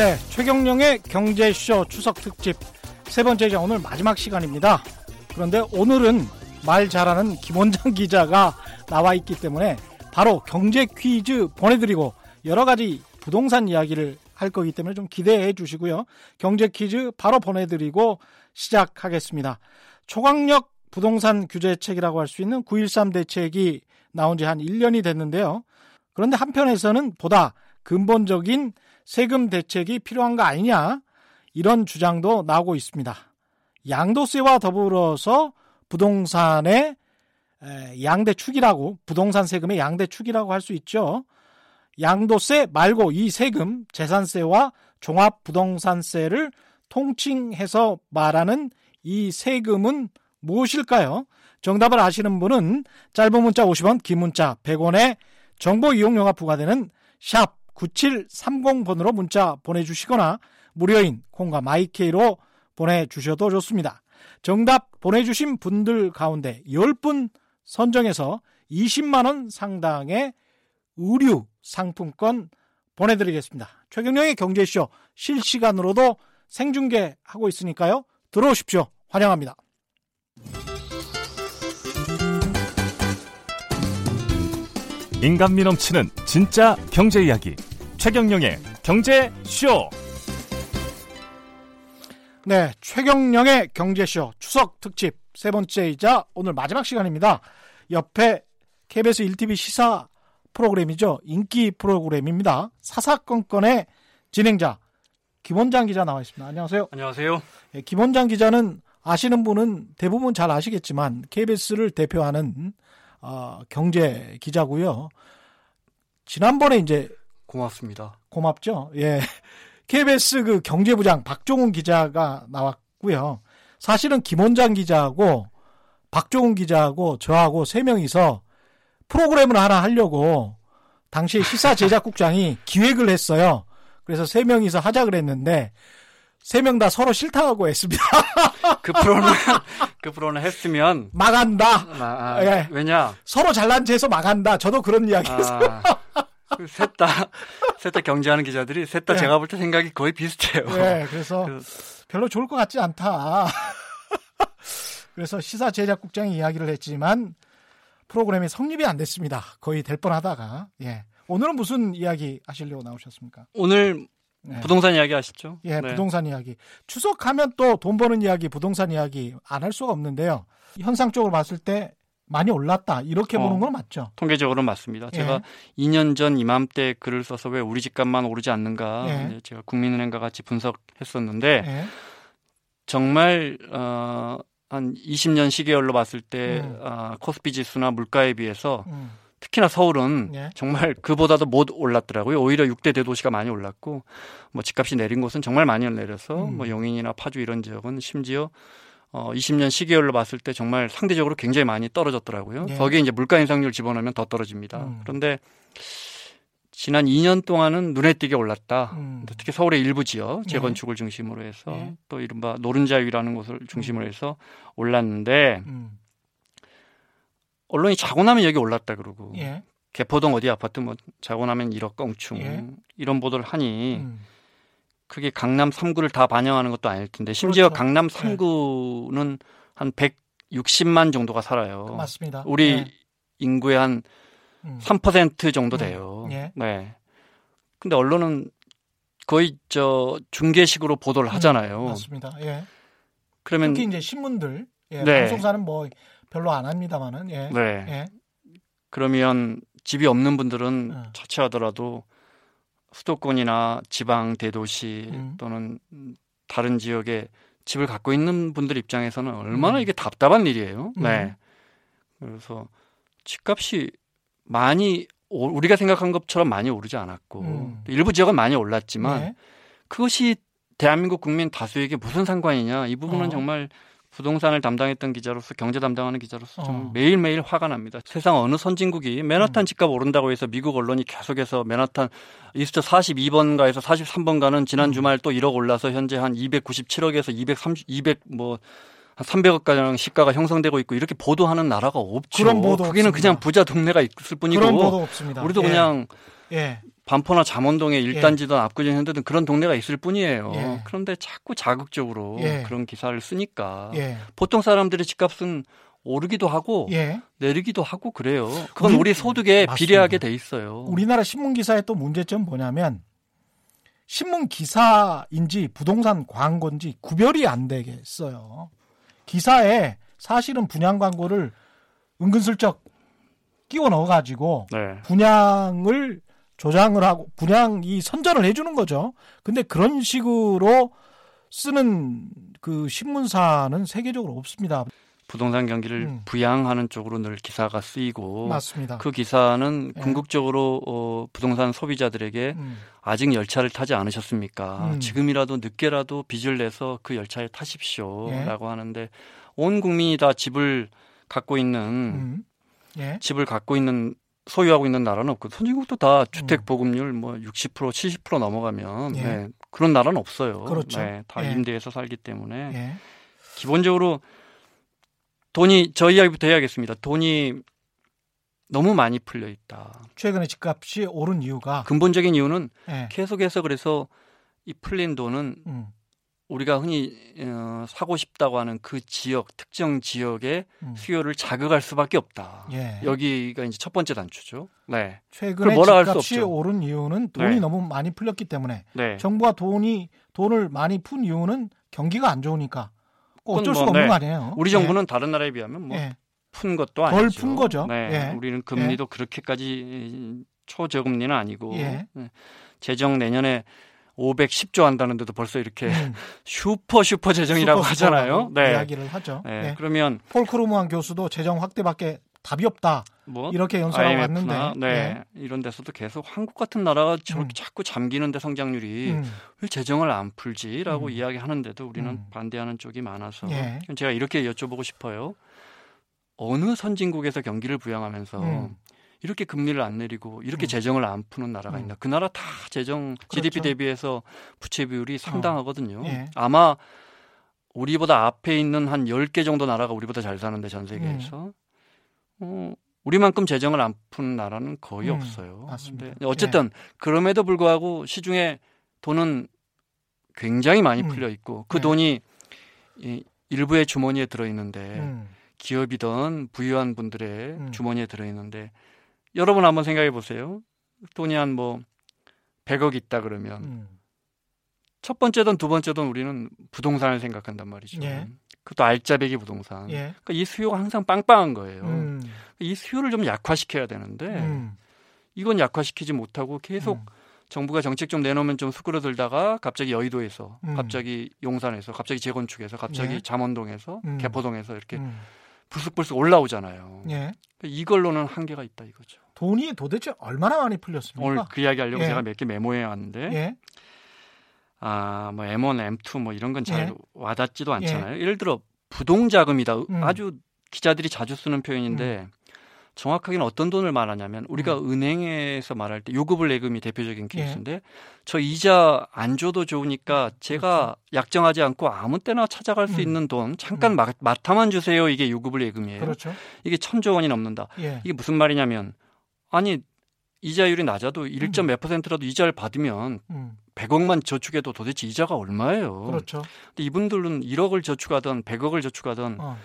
네, 최경령의 경제쇼 추석 특집 세 번째자 오늘 마지막 시간입니다. 그런데 오늘은 말 잘하는 김원장 기자가 나와 있기 때문에 바로 경제 퀴즈 보내드리고 여러 가지 부동산 이야기를 할 거기 때문에 좀 기대해 주시고요. 경제 퀴즈 바로 보내드리고 시작하겠습니다. 초강력 부동산 규제책이라고 할 수 있는 9.13 대책이 나온 지 한 1년이 됐는데요. 그런데 한편에서는 보다 근본적인 세금 대책이 필요한 거 아니냐 이런 주장도 나오고 있습니다. 양도세와 더불어서 부동산의 양대 축이라고 부동산 세금의 양대 축이라고 할 수 있죠. 양도세 말고 이 세금 재산세와 종합부동산세를 통칭해서 말하는 이 세금은 무엇일까요? 정답을 아시는 분은 짧은 문자 50원, 긴 문자 100원에 정보 이용료가 부과되는 샵 9730번으로 문자 보내주시거나 무료인 콩과 마이케이로 보내주셔도 좋습니다. 정답 보내주신 분들 가운데 10분 선정해서 20만원 상당의 의류 상품권 보내드리겠습니다. 최경령의 경제쇼 실시간으로도 생중계하고 있으니까요. 들어오십시오. 환영합니다. 인간미 넘치는 진짜 경제 이야기 최경령의 경제 쇼 네, 최경령의 경제 쇼 추석 특집 세 번째이자 오늘 마지막 시간입니다. 옆에 KBS 1TV 시사 프로그램이죠. 인기 프로그램입니다. 사사건건의 진행자 김원장 기자 나와 있습니다. 안녕하세요. 안녕하세요. 예, 김원장 기자는 아시는 분은 대부분 잘 아시겠지만 KBS를 대표하는 어, 경제 기자고요. 지난번에 이제 고맙습니다. 고맙죠. 예. KBS 그 경제부장 박종훈 기자가 나왔고요. 사실은 김원장 기자하고 박종훈 기자하고 저하고 세 명이서 프로그램을 하나 하려고 당시 시사 제작국장이 기획을 했어요. 그래서 세 명이서 하자 그랬는데 세 명 다 서로 싫다고 했습니다. 그 프로는 그 프로는 했으면 망한다. 아, 아, 예. 왜냐? 서로 잘난 체해서 망한다. 저도 그런 이야기 했어요. 아, 셋다 셋 다 경제하는 기자들이 셋다 예. 제가 볼 때 생각이 거의 비슷해요. 예, 그래서 그- 별로 좋을 것 같지 않다. 그래서 시사 제작국장이 이야기를 했지만 프로그램이 성립이 안 됐습니다. 거의 될 뻔하다가 예. 오늘은 무슨 이야기 하시려고 나오셨습니까? 오늘 네. 부동산 이야기 하시죠? 예, 네. 부동산 이야기. 추석하면 또 돈 버는 이야기, 부동산 이야기 안 할 수가 없는데요. 현상적으로 봤을 때 많이 올랐다 이렇게 어. 보는 건 맞죠? 통계적으로 맞습니다. 제가 2년 전 이맘때 글을 써서 왜 우리 집값만 오르지 않는가 예. 제가 국민은행과 같이 분석했었는데 예. 정말 어, 한 20년 시계열로 봤을 때 음. 어, 코스피 지수나 물가에 비해서 음. 특히나 서울은 예. 정말 그보다도 못 올랐더라고요. 오히려 6대 대도시가 많이 올랐고 뭐 집값이 내린 곳은 정말 많이 내려서 음. 뭐 용인이나 파주 이런 지역은 심지어 어 20년 시계열로 봤을 때 정말 상대적으로 굉장히 많이 떨어졌더라고요. 예. 거기에 이제 물가 인상률 집어넣으면 더 떨어집니다. 음. 그런데 지난 2년 동안은 눈에 띄게 올랐다. 음. 특히 서울의 일부 지역 재건축을 중심으로 해서 예. 또 이른바 노른자 위라는 곳을 중심으로 해서 올랐는데 음. 언론이 자고 나면 여기 올랐다 그러고 예. 개포동 어디 아파트 뭐 자고 나면 1억 껑충 예. 이런 보도를 하니 음. 그게 강남 3구를 다 반영하는 것도 아닐 텐데 심지어 그렇죠. 강남 3구는 한 160만 정도가 살아요. 맞습니다. 우리 예. 인구의 한 음. 3% 정도 돼요. 예. 네. 근데 언론은 거의 저 중계식으로 보도를 하잖아요. 음, 맞습니다. 예. 그러면 특히 이제 신문들, 예, 네. 방송사는 뭐 별로 안 합니다만은, 예, 네. 예, 그러면 집이 없는 분들은 어. 자취하더라도 수도권이나 지방 대도시 음. 또는 다른 지역에 집을 갖고 있는 분들 입장에서는 얼마나 음. 이게 답답한 일이에요. 음. 네. 그래서 집값이 많이 오- 우리가 생각한 것처럼 많이 오르지 않았고 음. 일부 지역은 많이 올랐지만 예. 그것이 대한민국 국민 다수에게 무슨 상관이냐 이 부분은 어. 정말 부동산을 담당했던 기자로서 경제 담당하는 기자로서 어. 매일매일 화가 납니다. 세상 어느 선진국이 음. 맨하탄 집값 오른다고 해서 미국 언론이 계속해서 맨하탄 이스트 42번가에서 43번가는 지난 음. 주말 또 1억 올라서 현재 한 297억에서 230, 200뭐 한 300억 가량 시가가 형성되고 있고 이렇게 보도하는 나라가 없죠. 그런 보도 거기는 없습니다. 그냥 부자 동네가 있을 뿐이고 그런 보도 없습니다. 우리도 예. 그냥 예, 반포나 잠원동에 1단지든 압구정 현대든 그런 동네가 있을 뿐이에요. 예. 그런데 자꾸 자극적으로 예. 그런 기사를 쓰니까 예. 보통 사람들의 집값은 오르기도 하고 예. 내리기도 하고 그래요. 그건 우리- 우리 소득에 맞습니다. 비례하게 돼 있어요. 우리나라 신문 기사의 또 문제점 뭐냐면 신문 기사인지 부동산 광고인지 구별이 안 되겠어요. 기사에 사실은 분양 광고를 은근슬쩍 끼워 넣어가지고 네. 분양을 조장을 하고 분양 이 선전을 해주는 거죠. 근데 그런 식으로 쓰는 그 신문사는 세계적으로 없습니다. 부동산 경기를 음. 부양하는 쪽으로 늘 기사가 쓰이고 맞습니다. 그 기사는 예. 궁극적으로 어, 부동산 소비자들에게 음, 아직 열차를 타지 않으셨습니까? 음. 지금이라도 늦게라도 빚을 내서 그 열차에 예. 타십시오라고 하는데 온 국민이 다 집을 갖고 있는 음. 예. 집을 갖고 있는 소유하고 있는 나라는 없고 선진국도 다 주택 음. 보급률 뭐 60% 70% 넘어가면 예. 네, 그런 나라는 없어요. 그렇죠. 네, 다 예. 임대해서 살기 때문에 예. 기본적으로 돈이 저 이야기부터 해야겠습니다. 돈이 너무 많이 풀려 있다. 최근에 집값이 오른 이유가 근본적인 이유는 예. 계속해서 그래서 이 풀린 돈은 음, 우리가 흔히 어, 사고 싶다고 하는 그 지역 특정 지역의 음. 수요를 자극할 수밖에 없다. 예. 여기가 이제 첫 번째 단추죠. 네, 최근에 뭐라 집값이. 오른 이유는 돈이 네. 너무 많이 풀렸기 때문에 네. 정부가 돈이 돈을 많이 푼 이유는 경기가 안 좋으니까 꼭 어쩔 수가 뭐, 없는 네. 거 아니에요? 우리 정부는 다른 나라에 비하면 예. 뭐 예. 푼 것도 덜 아니죠. 푼 거죠. 네, 예. 우리는 금리도 그렇게까지 초저금리는 아니고 예. 네. 재정 내년에 510조 한다는데도 벌써 이렇게 음, 슈퍼 슈퍼 재정이라고 슈퍼 하잖아요. 스타라고 네. 이야기를 하죠. 네. 예. 그러면 폴 크루그먼 교수도 재정 확대밖에 답이 없다 뭐 이렇게 연설하고 IMF나 왔는데 네, 예. 이런 데서도 계속 한국 같은 나라가 저렇게 음. 자꾸 잠기는데 성장률이 음, 왜 재정을 안 풀지라고 음. 이야기하는데도 우리는 음. 반대하는 쪽이 많아서 예. 제가 이렇게 여쭤보고 싶어요. 어느 선진국에서 경기를 부양하면서 음. 이렇게 금리를 안 내리고 이렇게 음. 재정을 안 푸는 나라가 음. 있나? 그 나라 다 재정 GDP 그렇죠. 대비해서 부채 비율이 상당하거든요. 예. 아마 우리보다 앞에 있는 한 10개 정도 나라가 우리보다 잘 사는데 전 세계에서 음. 어, 우리만큼 재정을 안 푸는 나라는 거의 음, 없어요. 맞습니다. 예. 어쨌든 그럼에도 불구하고 시중에 돈은 굉장히 많이 음. 풀려 있고 그 네. 돈이 이 일부의 주머니에 들어 있는데 음, 기업이든 부유한 분들의 음. 주머니에 들어 있는데 여러분 한번 생각해 보세요. 돈이 한 뭐 100억 있다 그러면 음. 첫 번째든 두 번째든 우리는 부동산을 생각한단 말이죠. 예. 그것도 알짜배기 부동산. 예. 그러니까 이 수요가 항상 빵빵한 거예요. 음, 이 수요를 좀 약화시켜야 되는데 음, 이건 약화시키지 못하고 계속 음. 정부가 정책 좀 내놓으면 좀 수그러들다가 갑자기 여의도에서, 음. 갑자기 용산에서, 갑자기 재건축에서, 갑자기 예. 잠원동에서, 음. 개포동에서 이렇게 음. 불쑥불쑥 올라오잖아요. 예. 이걸로는 한계가 있다 이거죠. 돈이 도대체 얼마나 많이 풀렸습니까? 오늘 그 이야기 하려고 예. 제가 몇 개 메모해 왔는데 예. 아, 뭐 M1, M2 뭐 이런 건잘 예. 와닿지도 않잖아요. 예를 들어 부동자금이다. 음. 아주 기자들이 자주 쓰는 표현인데 정확하게는 어떤 돈을 말하냐면 우리가 은행에서 말할 때 요금을 예금이 대표적인 예. 케이스인데 저 이자 안 줘도 좋으니까 제가 약정하지 않고 아무 때나 찾아갈 수 그렇죠. 음. 있는 돈 잠깐 음. 마, 마타만 주세요. 이게 요금을 예금이에요. 그렇죠. 이게 천조 원이 넘는다. 예. 이게 무슨 말이냐면 아니 이자율이 낮아도 1점 몇 퍼센트라도 이자를 받으면 음. 100억만 저축해도 도대체 이자가 얼마예요? 그렇죠. 근데 이분들은 1억을 저축하든 100억을 저축하든 어.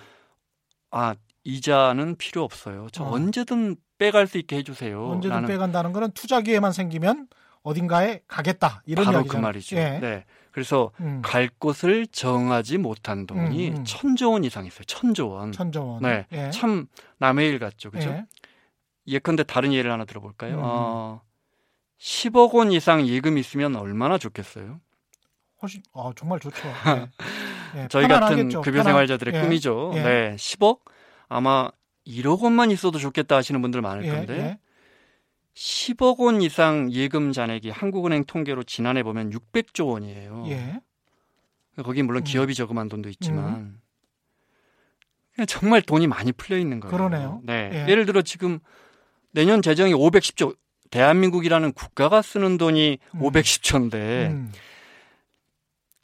아 이자는 필요 없어요. 저 어. 언제든 빼갈 수 있게 해주세요. 언제든 빼간다는 거는 투자 기회만 생기면 어딘가에 가겠다 이런 바로 이야기잖아요. 그 말이죠. 예. 네. 그래서 음. 갈 곳을 정하지 못한 돈이 음, 음. 천조 원 이상 있어요. 천조 원. 천조 원. 네. 예. 참 남의 일 같죠. 그죠? 예. 예컨대 다른 예를 하나 들어볼까요? 음. 어, 10억 원 이상 예금 있으면 얼마나 좋겠어요? 훨씬 어, 정말 좋죠. 예. 예, 저희 같은. 급여 생활자들의 예. 꿈이죠. 예. 네, 10억 아마 1억 원만 있어도 좋겠다 하시는 분들 많을 예, 건데 예. 10억 원 이상 예금 잔액이 한국은행 통계로 지난해 보면 600조 원이에요. 예. 거기 물론 음. 기업이 저금한 돈도 있지만 그냥 정말 돈이 많이 풀려 있는 거예요. 그러네요. 네. 예. 예를 들어 지금 내년 재정이 510조 대한민국이라는 국가가 쓰는 돈이 음. 510조인데 음.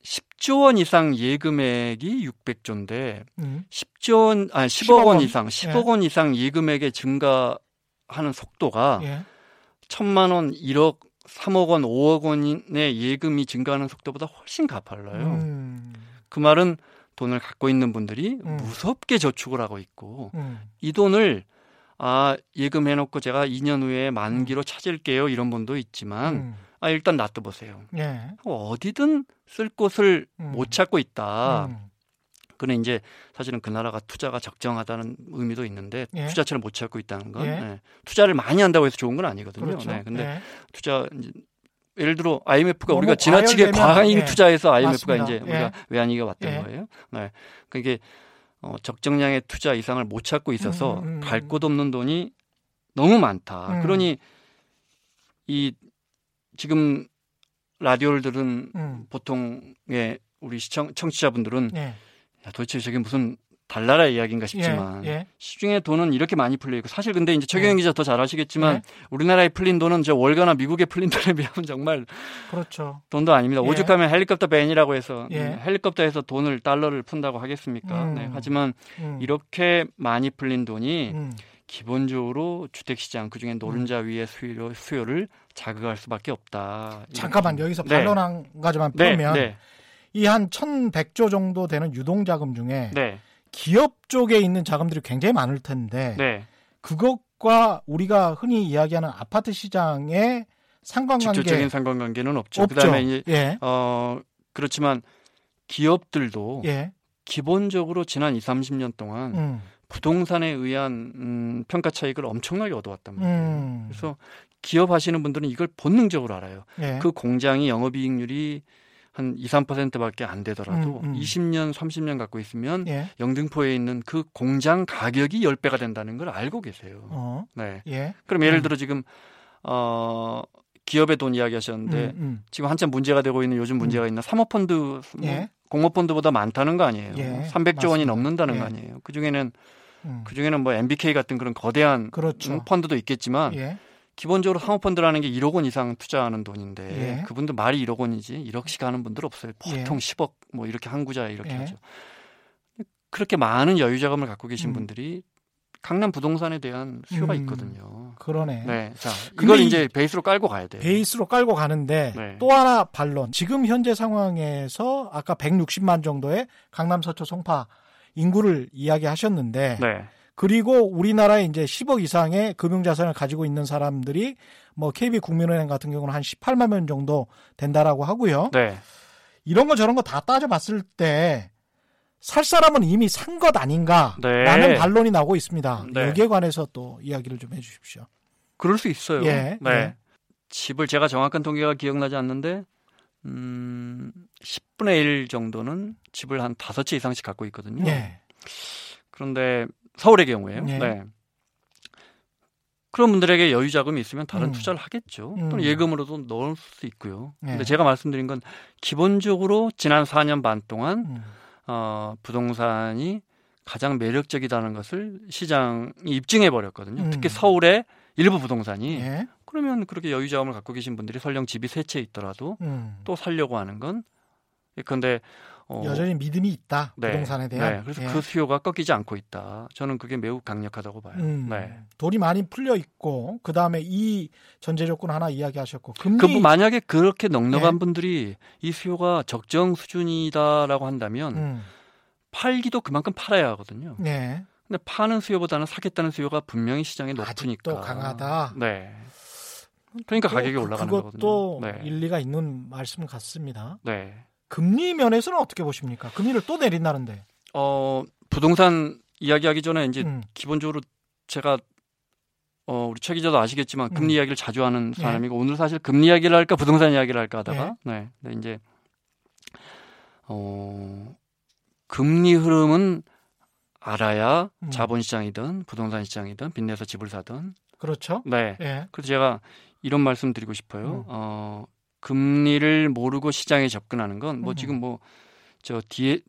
10조 원 이상 예금액이 600조인데 음. 10조 원, 아 10억, 10억 원 원. 이상, 10억 예. 원 이상 예금액의 증가하는 속도가 예. 천만 원, 1억 3억 원, 5억 원의 예금이 증가하는 속도보다 훨씬 가팔라요. 음. 그 말은 돈을 갖고 있는 분들이 음. 무섭게 저축을 하고 있고 음. 이 돈을 아 예금해놓고 제가 2년 후에 만기로 찾을게요 이런 분도 있지만 음. 아 일단 놔둬보세요. 예. 어디든 쓸 곳을 음. 못 찾고 있다. 음. 그는 이제 사실은 그 나라가 투자가 적정하다는 의미도 있는데 예. 투자처를 못 찾고 있다는 건 예. 예. 투자를 많이 한다고 해서 좋은 건 아니거든요. 그렇죠. 네, 근데 예. 투자 예를 들어 IMF가 너무 우리가 지나치게 과잉 예. 투자해서 IMF가 맞습니다. 이제 예. 우리가 외환위기가 왔던 예. 거예요. 네. 그게 어, 적정량의 투자 이상을 못 찾고 있어서 음, 음, 음. 갈곳 없는 돈이 너무 많다. 음. 그러니 이 지금 라디오를 들은 음. 보통의 우리 시청 청취자분들은 예. 야, 도대체 저게 무슨 달나라 이야기인가 싶지만 예. 예. 시중에 돈은 이렇게 많이 풀려 있고 사실 근데 이제 최경영 예. 기자 더 잘 아시겠지만 예. 우리나라에 풀린 돈은 저 월가나 미국에 풀린 돈에 비하면 정말 그렇죠. 돈도 아닙니다. 예. 오죽하면 헬리콥터 벤이라고 해서 예. 음, 헬리콥터에서 돈을 달러를 푼다고 하겠습니까? 음. 네. 하지만 음. 이렇게 많이 풀린 돈이 음. 기본적으로 주택 시장 그중에 노른자 위의 수요, 수요를 자극할 수밖에 없다. 잠깐만 여기서 네. 반론 한 가지만 네, 풀면 네, 이한 1,100조 정도 되는 유동 자금 중에 네, 기업 쪽에 있는 자금들이 굉장히 많을 텐데 네. 그것과 우리가 흔히 이야기하는 아파트 시장의 상관관계 직접적인 상관관계는 없죠. 없죠. 그다음에 이제 예. 어 그렇지만 기업들도 예. 기본적으로 지난 2, 30년 동안 음. 부동산에 의한 음, 평가 차익을 엄청나게 얻어왔단 말이에요. 음. 그래서 기업 하시는 분들은 이걸 본능적으로 알아요. 예. 그 공장이 영업이익률이 한 2, 3%밖에 안 되더라도 음, 음. 20년, 30년 갖고 있으면 예. 영등포에 있는 그 공장 가격이 10배가 된다는 걸 알고 계세요. 어. 네. 예. 그럼 예를 음. 들어 지금 어 기업의 돈 이야기하셨는데 음, 음. 지금 한참 문제가 되고 있는 요즘 문제가 있는 사모펀드 뭐 예. 공모펀드보다 많다는 거 아니에요. 예, 300조 원이 맞습니다. 넘는다는 예. 거 아니에요. 그 중에는 음. 그 중에는 뭐 MBK 같은 그런 거대한 그렇죠. 음, 펀드도 있겠지만 예. 기본적으로 사모펀드라는 게 1억 원 이상 투자하는 돈인데 예. 그분들 말이 1억 원이지 1억씩 하는 분들 없어요. 보통 예. 10억 뭐 이렇게 한 구자에 이렇게 예. 하죠. 그렇게 많은 여유 자금을 갖고 계신 음. 분들이 강남 부동산에 대한 수요가 음. 있거든요. 그러네. 네, 자 이걸 이 이제 베이스로 깔고 가야 돼요. 베이스로 깔고 가는데 네. 또 하나 반론. 지금 현재 상황에서 아까 160만 정도의 강남 서초 송파 인구를 이야기하셨는데 네, 그리고 우리나라에 이제 10억 이상의 금융 자산을 가지고 있는 사람들이 뭐 KB 국민은행 같은 경우는 한 18만 명 정도 된다라고 하고요. 네. 이런 거 저런 거 다 따져봤을 때 살 사람은 이미 산 것 아닌가라는 네. 반론이 나오고 있습니다. 네. 여기에 관해서 또 이야기를 좀 해주십시오. 그럴 수 있어요. 예, 네. 예. 집을 제가 정확한 통계가 기억나지 않는데 음, 10분의 1 정도는 집을 한 다섯 채 이상씩 갖고 있거든요. 예. 그런데 서울의 경우에요. 예. 네. 그런 분들에게 여유 자금이 있으면 다른 음. 투자를 하겠죠. 음. 또는 예금으로도 넣을 수 있고요. 예. 근데 제가 말씀드린 건 기본적으로 지난 4년 반 동안 음. 어, 부동산이 가장 매력적이다는 것을 시장이 입증해 버렸거든요. 음. 특히 서울의 일부 부동산이 예. 그러면 그렇게 여유 자금을 갖고 계신 분들이 설령 집이 세 채 있더라도 음. 또 살려고 하는 건 예컨대 어, 여전히 믿음이 있다 네, 부동산에 대한. 네, 그래서 예. 그 수요가 꺾이지 않고 있다. 저는 그게 매우 강력하다고 봐요. 음, 네. 돈이 많이 풀려 있고 그 다음에 이 전제 조건 하나 이야기하셨고 금리 그 만약에 그렇게 넉넉한 네. 분들이 이 수요가 적정 수준이다라고 한다면 음, 팔기도 그만큼 팔아야 하거든요. 네 근데 파는 수요보다는 사겠다는 수요가 분명히 시장에 높으니까. 강하다. 네. 그러니까 또 가격이 그- 올라가는 그것도 거거든요. 네. 일리가 있는 말씀 같습니다. 네. 금리 면에서는 어떻게 보십니까? 금리를 또 내린다는데. 어, 부동산 이야기하기 전에 이제 음, 기본적으로 제가 어, 우리 최 기자도 아시겠지만 음. 금리 이야기를 자주 하는 네. 사람이고 오늘 사실 금리 이야기를 할까 부동산 이야기를 할까 하다가 네. 근데 이제 어, 금리 흐름은 알아야 음. 자본 시장이든 부동산 시장이든 빚내서 집을 사든 그렇죠. 네. 예. 그래서 제가 이런 말씀 드리고 싶어요. 음. 어, 금리를 모르고 시장에 접근하는 건뭐 음. 지금 뭐 저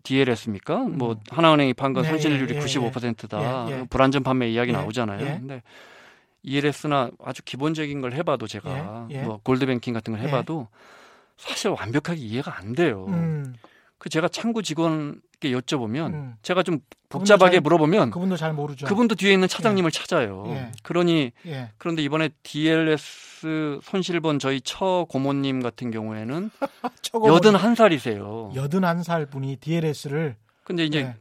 DLS입니까? 뭐 음. 하나은행이 판건 네, 손실률이 예, 예, 95%다. 예, 예. 불안전 판매 이야기 예, 나오잖아요. 예. 근데 ELS나 아주 기본적인 걸 해봐도 제가. 뭐 골드뱅킹 같은 걸 예. 해봐도 사실 완벽하게 이해가 안 돼요. 음, 그 제가 창구 직원 분께 여쭤보면 음. 제가 좀 복잡하게 잘- 물어보면 그분도 잘 모르죠. 그분도 뒤에 있는 차장님을 찾아요. 예. 그러니 예. 그런데 이번에 DLS 손실 본 저희 처 고모님 같은 경우에는 여든 한 살이세요. 여든 한 살 분이 DLS를 근데 이제 예.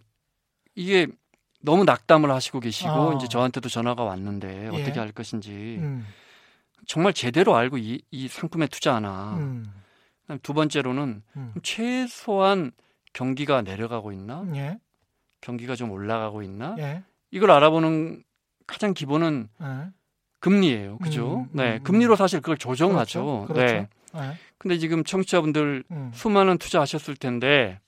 이게 너무 낙담을 하시고 계시고 어. 이제 저한테도 전화가 왔는데 예. 어떻게 할 것인지 음, 정말 제대로 알고 이, 이 상품에 투자하나. 음, 두 번째로는 음. 최소한 경기가 내려가고 있나? 예. 경기가 좀 올라가고 있나? 예. 이걸 알아보는 가장 기본은 예. 금리예요. 그죠? 음, 네. 음, 금리로 사실 그걸 조정하죠. 그렇죠. 그렇죠. 네. 예. 근데 지금 청취자분들 음. 수많은 투자하셨을 텐데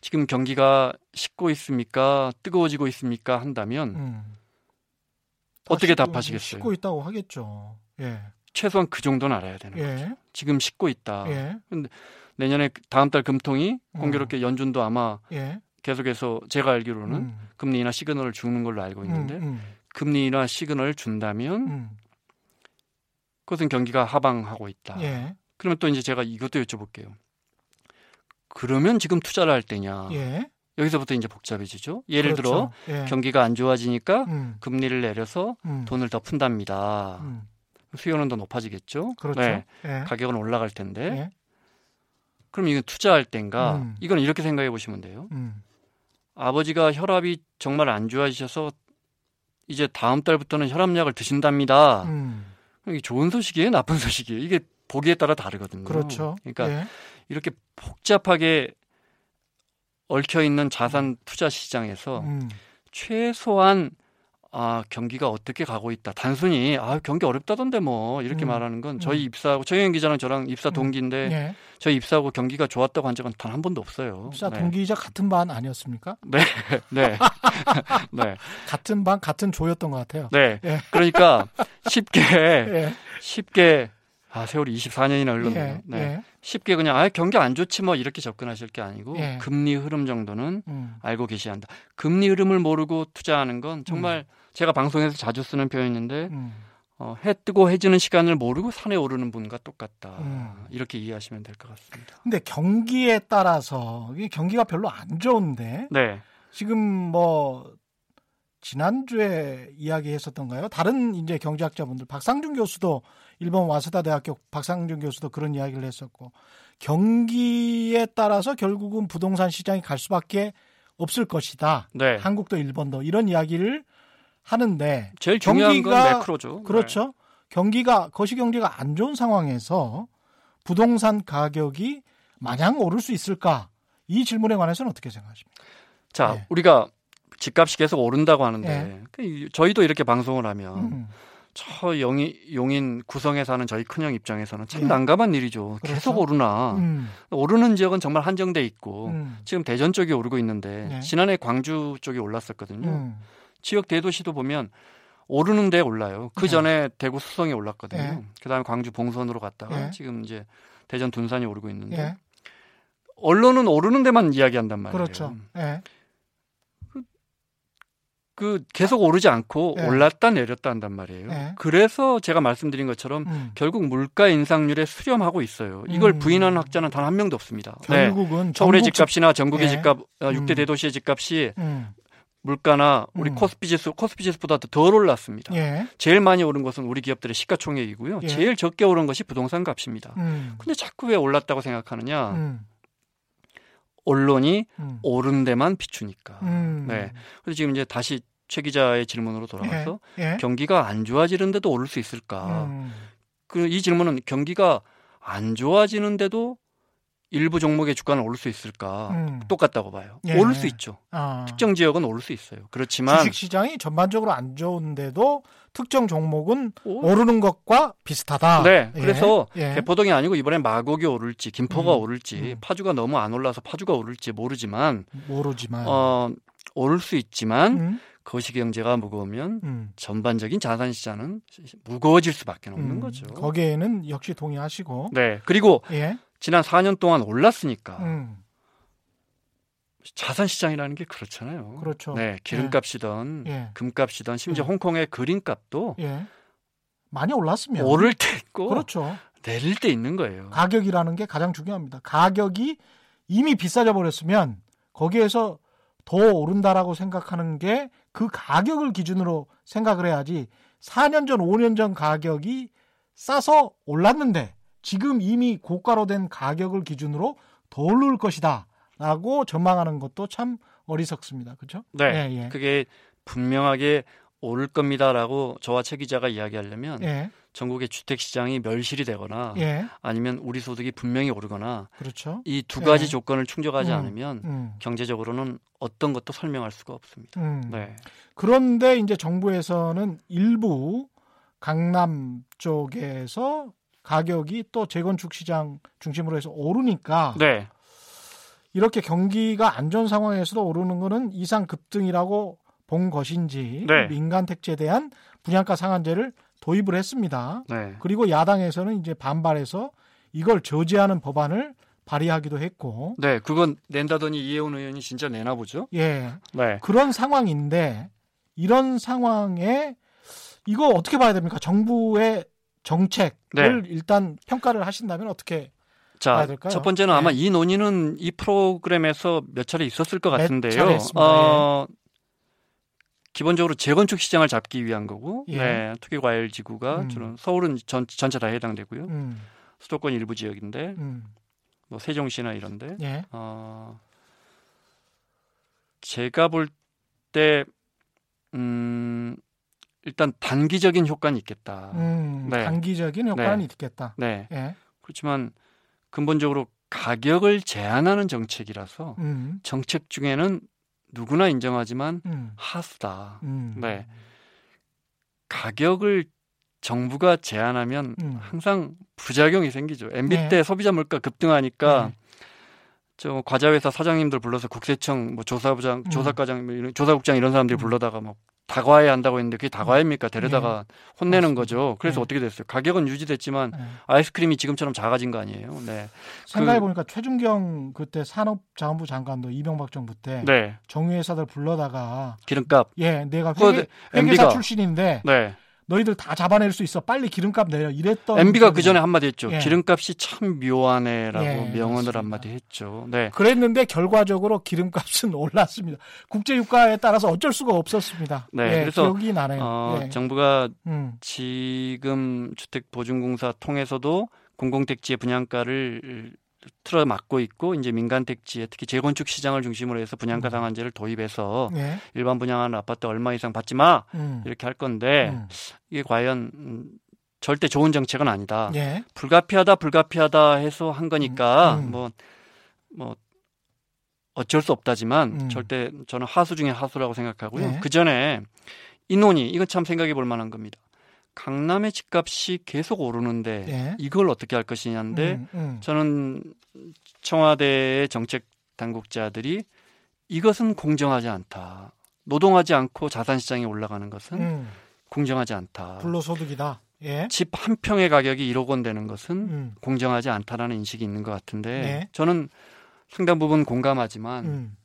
지금 경기가 식고 있습니까? 뜨거워지고 있습니까? 한다면 음. 어떻게 다 답하시겠어요? 씻고 있다고 하겠죠. 예. 최소한 그 정도는 알아야 되는. 예. 지금 식고 있다. 예. 내년에 다음 달 금통이 음. 공교롭게 연준도 아마 예. 계속해서 제가 알기로는 음. 금리나 시그널을 주는 걸로 알고 있는데 음, 음, 금리나 시그널을 준다면 음. 그것은 경기가 하방하고 있다. 예. 그러면 또 이제 제가 이것도 여쭤볼게요. 그러면 지금 투자를 할 때냐? 예. 여기서부터 이제 복잡해지죠. 예를 그렇죠. 들어 예. 경기가 안 좋아지니까 음. 금리를 내려서 음. 돈을 더 푼답니다. 음. 수요는 더 높아지겠죠. 그렇죠. 네, 예. 가격은 올라갈 텐데. 예. 그럼 이건 투자할 땐가? 음. 이건 이렇게 생각해 보시면 돼요. 음. 아버지가 혈압이 정말 안 좋아지셔서 이제 다음 달부터는 혈압약을 드신답니다. 음. 이게 좋은 소식이에요, 나쁜 소식이에요. 이게 보기에 따라 다르거든요. 그렇죠. 그러니까 예. 이렇게 복잡하게 얽혀 있는 자산 투자 시장에서 음. 최소한 아 경기가 어떻게 가고 있다. 단순히 아 경기 어렵다던데 뭐 이렇게 음. 말하는 건 저희 음. 입사하고 최영 기자랑 저랑 입사 음. 동기인데 예. 저희 입사하고 경기가 좋았다고 한 적은 단 한 번도 없어요. 입사 네. 동기이자 같은 반 아니었습니까? 네, 네, 네, 같은 반 같은 조였던 것 같아요. 네. 예. 그러니까 쉽게 예. 쉽게 아 세월이 24년이나 흘렀네요. 예. 네. 예. 쉽게 그냥 아 경기 안 좋지 뭐 이렇게 접근하실 게 아니고 예. 금리 흐름 정도는 음. 알고 계셔야 한다. 금리 흐름을 모르고 투자하는 건 정말 제가 방송에서 자주 쓰는 표현인데 음. 어, 해 뜨고 해지는 시간을 모르고 산에 오르는 분과 똑같다. 음. 이렇게 이해하시면 될 것 같습니다. 근데 경기에 따라서 이게 경기가 별로 안 좋은데 네, 지금 뭐 지난주에 이야기했었던가요? 다른 이제 경제학자분들 박상준 교수도 일본 와세다 대학교 박상준 교수도 그런 이야기를 했었고 경기에 따라서 결국은 부동산 시장이 갈 수밖에 없을 것이다. 네. 한국도 일본도 이런 이야기를 하는데 제일 중요한 건 경기가- 매크로죠. 그렇죠. 경기가 거시 경제가 안 좋은 상황에서 부동산 가격이 마냥 오를 수 있을까? 이 질문에 관해서는 어떻게 생각하십니까? 네. 자, 네. 우리가 집값이 계속 오른다고 하는데 네. 그 저희도 이렇게 방송을 하면 음, 저 용인, 용인 구성에 사는 저희 큰형 입장에서는 참 예. 난감한 일이죠. 계속 그렇죠. 오르나. 음, 오르는 지역은 정말 한정돼 있고 음, 지금 대전 쪽이 오르고 있는데 네. 지난해 광주 쪽이 올랐었거든요. 음, 지역 대도시도 보면 오르는 데 올라요. 그 네. 전에 대구 수성이 올랐거든요. 네. 그다음에 광주 봉선으로 갔다가 네. 지금 이제 대전 둔산이 오르고 있는데 예, 언론은 오르는 데만 이야기한단 말이에요. 그렇죠. 예, 그 계속 오르지 않고 네. 올랐다 내렸다 한단 말이에요. 네. 그래서 제가 말씀드린 것처럼 음, 결국 물가 인상률에 수렴하고 있어요. 이걸 음. 부인하는 학자는 단 한 명도 없습니다. 네. 결국은 서울의 집값이나 전국의 예. 집값, 어, 6대 음. 대도시의 집값이 음, 물가나 우리 음. 코스피 지수, 코스피 지수보다 덜 올랐습니다. 예, 제일 많이 오른 것은 우리 기업들의 시가총액이고요. 예. 제일 적게 오른 것이 부동산 값입니다. 음, 근데 자꾸 왜 올랐다고 생각하느냐? 음, 언론이 음, 오른 데만 비추니까. 음, 네. 그래서 지금 이제 다시 최 기자의 질문으로 돌아가서 예, 경기가 안 좋아지는데도 오를 수 있을까? 음, 그이 질문은 경기가 안 좋아지는데도 일부 종목의 주가는 오를 수 있을까? 음. 똑같다고 봐요. 예. 오를 수 있죠. 아, 특정 지역은 오를 수 있어요. 그렇지만 주식 시장이 전반적으로 안 좋은데도 특정 종목은 오- 오르는 것과 비슷하다. 네, 예, 그래서 예. 개포동이 아니고 이번에 마곡이 오를지 김포가 음, 오를지 음. 파주가 너무 안 올라서 파주가 오를지 모르지만 모르지만 어 오를 수 있지만 음, 거시 경제가 무거우면 음, 전반적인 자산 시장은 무거워질 수밖에 없는 음, 거죠. 거기에는 역시 동의하시고 네. 그리고 예, 지난 4년 동안 올랐으니까 음, 자산 시장이라는 게 그렇잖아요. 그렇죠. 네, 기름값이든 예, 금값이든 심지어 음. 홍콩의 그린값도 예, 많이 올랐으면 오를 때 있고 그렇죠. 내릴 때 있는 거예요. 가격이라는 게 가장 중요합니다. 가격이 이미 비싸져 버렸으면 거기에서 더 오른다라고 생각하는 게 그 가격을 기준으로 생각을 해야지 4년 전, 5년 전 가격이 싸서 올랐는데 지금 이미 고가로 된 가격을 기준으로 더 오를 것이다. 라고 전망하는 것도 참 어리석습니다. 그렇죠? 네. 예, 예. 그게 분명하게 오를 겁니다라고 저와 최 기자가 이야기하려면 예. 전국의 주택 시장이 멸실이 되거나 예. 아니면 우리 소득이 분명히 오르거나 그렇죠. 이 두 가지 예. 조건을 충족하지 음. 않으면 음. 경제적으로는 어떤 것도 설명할 수가 없습니다. 음. 네. 그런데 이제 정부에서는 일부 강남 쪽에서 가격이 또 재건축 시장 중심으로 해서 오르니까 네. 이렇게 경기가 안 좋은 상황에서도 오르는 거는 이상 급등이라고 본 것인지 네. 민간 택지에 대한 분양가 상한제를 도입을 했습니다. 네. 그리고 야당에서는 이제 반발해서 이걸 저지하는 법안을 발의하기도 했고 네, 그건 낸다더니 이혜원 의원이 진짜 내나 보죠. 예 네. 그런 상황인데 이런 상황에 이거 어떻게 봐야 됩니까? 정부의 정책을 네. 일단 평가를 하신다면 어떻게 봐야 자, 될까요? 첫 번째는 아마 네. 이 논의는 이 프로그램에서 몇 차례 있었을 것몇 같은데요. 어, 기본적으로 재건축 시장을 잡기 위한 거고, 예. 네, 투기과열 지구가 음. 주로 서울은 전, 전체 다 해당되고요. 음, 수도권 일부 지역인데, 음, 뭐 세종시나 이런데, 예, 어, 제가 볼 때, 음, 일단 단기적인 효과는 있겠다. 음, 네. 단기적인 효과는 네. 있겠다. 네. 예, 그렇지만 근본적으로 가격을 제한하는 정책이라서 음, 정책 중에는 누구나 인정하지만 음, 하수다. 음, 네. 가격을 정부가 제한하면 음. 항상 부작용이 생기죠. MB 네. 때 소비자 물가 급등하니까 네. 저 과자회사 사장님들 불러서 국세청 뭐 조사부장, 음. 조사과장, 뭐 이런- 조사국장 이런 사람들이 음. 불러다가 뭐 다과해야 한다고 했는데 그게 다과입니까? 데려다가 혼내는 맞습니다. 거죠. 그래서 네. 어떻게 됐어요? 가격은 유지됐지만 예. 아이스크림이 지금처럼 작아진 거 아니에요? 네. 생각해 보니까 최준경 그때 산업자원부 장관도 이명박 정부 때 네. 정유회사들 불러다가 기름값. 예, 내가 회계, 네, 회계사 MB가 출신인데 네. 너희들 다 잡아낼 수 있어. 빨리 기름값 내려. 이랬던 MB가 그 전에 한마디 했죠. 예. 기름값이 참 묘하네라고 예, 명언을. 한마디 했죠. 네. 그랬는데 결과적으로 기름값은 올랐습니다. 국제 유가에 따라서 어쩔 수가 없었습니다. 네, 예, 그래서, 기억이 나네요. 어, 예. 정부가 음, 지금 주택 보증공사 통해서도 공공택지의 분양가를 틀어 막고 있고 이제 민간 택지에 특히 재건축 시장을 중심으로 해서 분양가 음. 상한제를 도입해서 예, 일반 분양하는 아파트 얼마 이상 받지 마 음, 이렇게 할 건데 음, 이게 과연 음, 절대 좋은 정책은 아니다. 예, 불가피하다 불가피하다 해서 한 거니까 음, 음. 뭐뭐 어쩔 수 없다지만 음. 절대 저는 하수 중에 하수라고 생각하고요. 네. 그 전에 이 논의 이건 참 생각해 볼 만한 겁니다. 강남의 집값이 계속 오르는데 예. 이걸 어떻게 할 것이냐인데 음, 음, 저는 청와대의 정책 당국자들이 이것은 공정하지 않다. 노동하지 않고 자산 시장에 올라가는 것은 음, 공정하지 않다. 불로소득이다. 예, 집 한 평의 가격이 1억 원 되는 것은 음, 공정하지 않다라는 인식이 있는 것 같은데 네. 저는 상당 부분 공감하지만 음,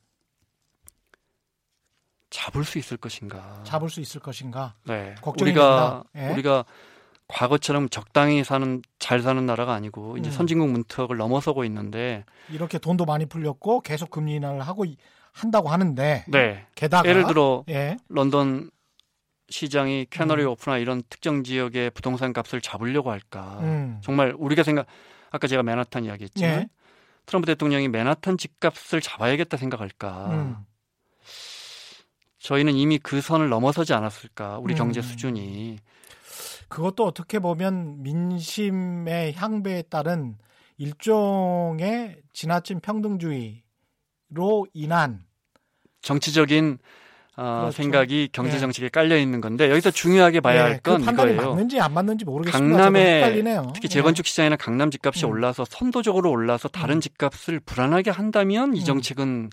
잡을 수 있을 것인가? 잡을 수 있을 것인가? 네. 걱정이 우리가. 예. 우리가 과거처럼 적당히 사는 잘 사는 나라가 아니고 이제 음. 선진국 문턱을 넘어서고 있는데 이렇게 돈도 많이 풀렸고 계속 금리 인하를 하고 이- 한다고 하는데 네. 게다가 예를 들어 예, 런던 시장이 캐너리 음. 오프나 이런 특정 지역의 부동산 값을 잡으려고 할까? 음, 정말 우리가 생각 아까 제가 맨하탄 이야기했지만 예. 트럼프 대통령이 맨하탄 집값을 잡아야겠다 생각할까? 음, 저희는 이미 그 선을 넘어서지 않았을까? 우리 음. 경제 수준이. 그것도 어떻게 보면 민심의 향배에 따른 일종의 지나친 평등주의로 인한 정치적인 어, 그렇죠. 생각이 경제 예. 정책에 깔려 있는 건데 여기서 중요하게 봐야 예, 할건 그 판단이 이거예요. 맞는지 안 맞는지 모르겠습니다. 헷갈리네요. 특히 재건축 시장이나 강남 집값이 음. 올라서 선도적으로 올라서 다른 음. 집값을 불안하게 한다면 이 음. 정책은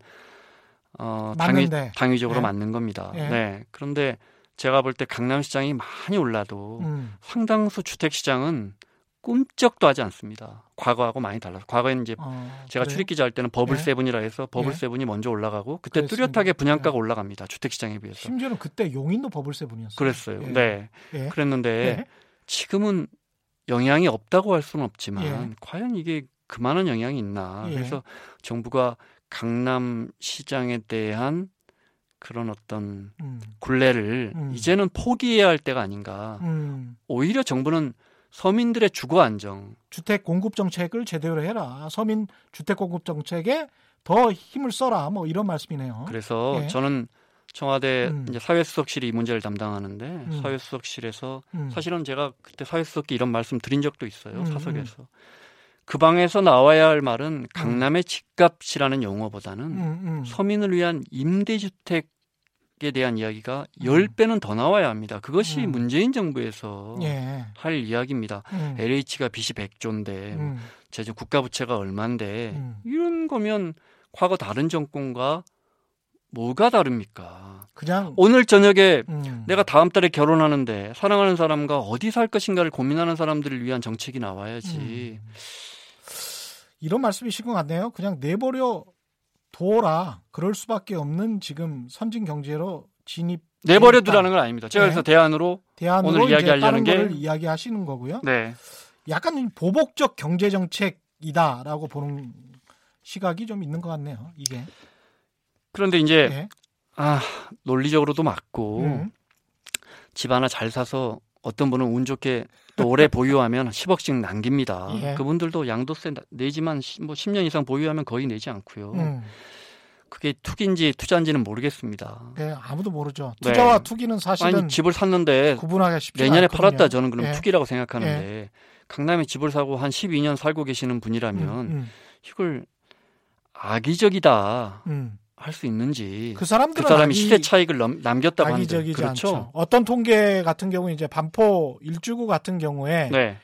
어, 당위. 당위적으로 예. 맞는 겁니다. 예. 네. 그런데 제가 볼 때 강남 시장이 많이 올라도 예. 음, 상당수 주택 시장은 꿈쩍도 하지 않습니다. 과거하고 많이 달라서 과거에는 이제 어, 제가 그래요? 출입 기자 할 때는 버블 예. 세븐이라 해서 버블 예. 세븐이 먼저 올라가고 그때 그랬습니다. 뚜렷하게 분양가가 예. 올라갑니다. 주택 시장에 비해서. 심지어는 그때 용인도 버블 세븐이었어요. 그랬어요. 예. 네. 예. 그랬는데 예. 지금은 영향이 없다고 할 수는 없지만 예. 과연 이게 그만한 영향이 있나. 예. 그래서 정부가 강남 시장에 대한 그런 어떤 음. 굴레를 음. 이제는 포기해야 할 때가 아닌가. 음. 오히려 정부는 서민들의 주거 안정, 주택 공급 정책을 제대로 해라. 서민 주택 공급 정책에 더 힘을 써라. 뭐 이런 말씀이네요. 그래서 예. 저는 청와대 음. 이제 사회수석실이 이 문제를 담당하는데 음. 사회수석실에서 음. 사실은 제가 그때 사회수석께 이런 말씀 드린 적도 있어요 음, 사석에서 그 방에서 나와야 할 말은 강남의 집값이라는 용어보다는 음, 음. 서민을 위한 임대주택 에 대한 이야기가 10배는 더 나와야 합니다. 그것이 음. 문재인 정부에서 예. 할 이야기입니다. 음. LH가 빚이 100조인데 음. 제주 국가 부채가 얼만데 음. 이런 거면 과거 다른 정권과 뭐가 다릅니까? 그냥 오늘 저녁에 음. 내가 다음 달에 결혼하는데 사랑하는 사람과 어디 살 것인가를 고민하는 사람들을 위한 정책이 나와야지. 음. 이런 말씀이신 것 같네요. 그냥 내버려 둬라. 그럴 수밖에 없는 지금 선진 경제로 진입 내버려 두라는 건 아닙니다. 제가 네. 그래서 대안으로 대안으로 오늘 이야기하려는 게- 이야기하시는 거고요. 네. 약간 보복적 경제 정책이다라고 보는 시각이 좀 있는 것 같네요. 이게. 그런데 이제 예. 아 논리적으로도 맞고 음. 집 하나 잘 사서 어떤 분은 운 좋게 또 오래 보유하면 10억씩 남깁니다. 예. 그분들도 양도세 나- 내지만 시- 뭐 10년 이상 보유하면 거의 내지 않고요. 음. 그게 투기인지 투자인지는 모르겠습니다. 네, 아무도 모르죠. 네. 투자와 투기는 사실은 아니 집을 샀는데 구분하기 쉽지 내년에 않거든요. 팔았다 저는 그럼 예. 투기라고 생각하는데 강남에 집을 사고 한 12년 살고 계시는 분이라면 음, 이걸 악의적이다 음. 할 수 있는지 그그 사람들은 사람이 악의- 시대 차익을 넘- 남겼다고 하는데 그렇죠. 않죠. 어떤 통계 같은 경우 이제 반포 일주구 같은 경우에 네.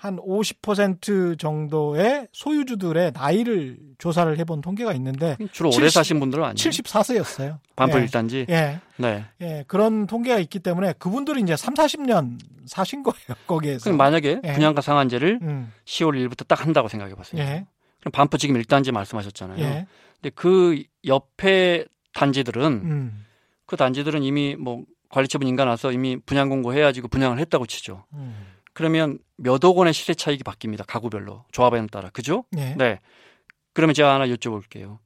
한50% 정도의 소유주들의 나이를 조사를 해본 통계가 있는데 주로 오래 70 사신 분들은 아니에요. 74세였어요. 반포 예. 일단지. 예, 네. 예, 그런 통계가 있기 때문에 그분들이 이제 3, 40년 사신 거예요, 거기에서. 그럼 만약에 예. 분양가 상한제를 음, 10월 1일부터 딱 한다고 생각해 보세요. 예, 반포 지금 1단지 말씀하셨잖아요. 예, 근데 그 옆에 단지들은 음, 그 단지들은 이미 뭐 관리처분 인가 나서 이미 분양 공고해야지 그 분양을 했다고 치죠. 음, 그러면 몇억 원의 시세 차익이 바뀝니다. 가구별로 조합에 따라 그죠? 예, 네. 그러면 제가 하나 여쭤볼게요.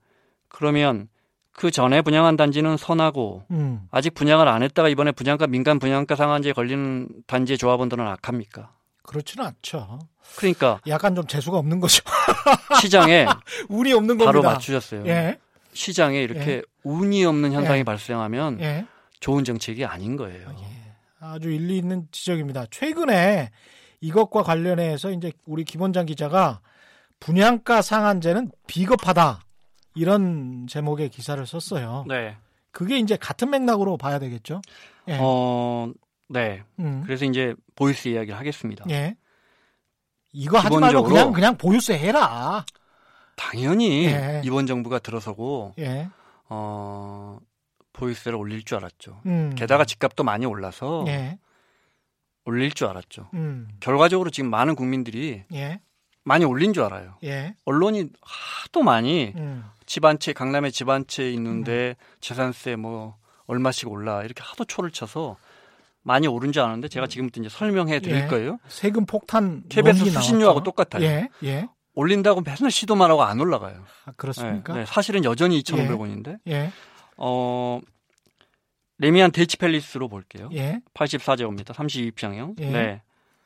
그러면 그 전에 분양한 단지는 선하고 음, 아직 분양을 안 했다가 이번에 분양가 민간 분양가 상한제에 걸리는 단지의 조합원들은 악합니까? 그렇지는 않죠. 그러니까 약간 좀 재수가 없는 거죠. 시장에 운이 없는 겁니다. 바로 맞추셨어요. 예, 시장에 이렇게 운이 없는 현상이 예. 발생하면 예. 좋은 정책이 아닌 거예요. 아주 일리 있는 지적입니다. 최근에 이것과 관련해서 이제 우리 김원장 기자가 분양가 상한제는 비겁하다. 이런 제목의 기사를 썼어요. 네. 그게 이제 같은 맥락으로 봐야 되겠죠. 예. 어, 네. 음. 그래서 이제 보이스 이야기를 하겠습니다. 예. 이거 하지 말고 그냥 그냥 보유세 해라. 당연히 예. 이번 정부가 들어서고 예. 어, 보이스를 올릴 줄 알았죠. 음. 게다가 집값도 많이 올라서 예. 올릴 줄 알았죠. 음. 결과적으로 지금 많은 국민들이 예. 많이 올린 줄 알아요. 예. 언론이 하도 많이 음. 집한 채 강남에 집 한 채 있는데 재산세 뭐 얼마씩 올라 이렇게 하도 초를 쳐서 많이 오른 줄 아는데 제가 지금부터 이제 설명해 드릴 예. 거예요. 세금 폭탄 KBS 수신료하고. 똑같아요. 예. 예. 올린다고 맨날 시도만 하고 안 올라가요. 아, 그렇습니까? 네, 네, 사실은 여전히 2,500원인데 예. 어 레미안 데치펠리스로 볼게요. 예. 84제곱미터 32평형. 예. 네.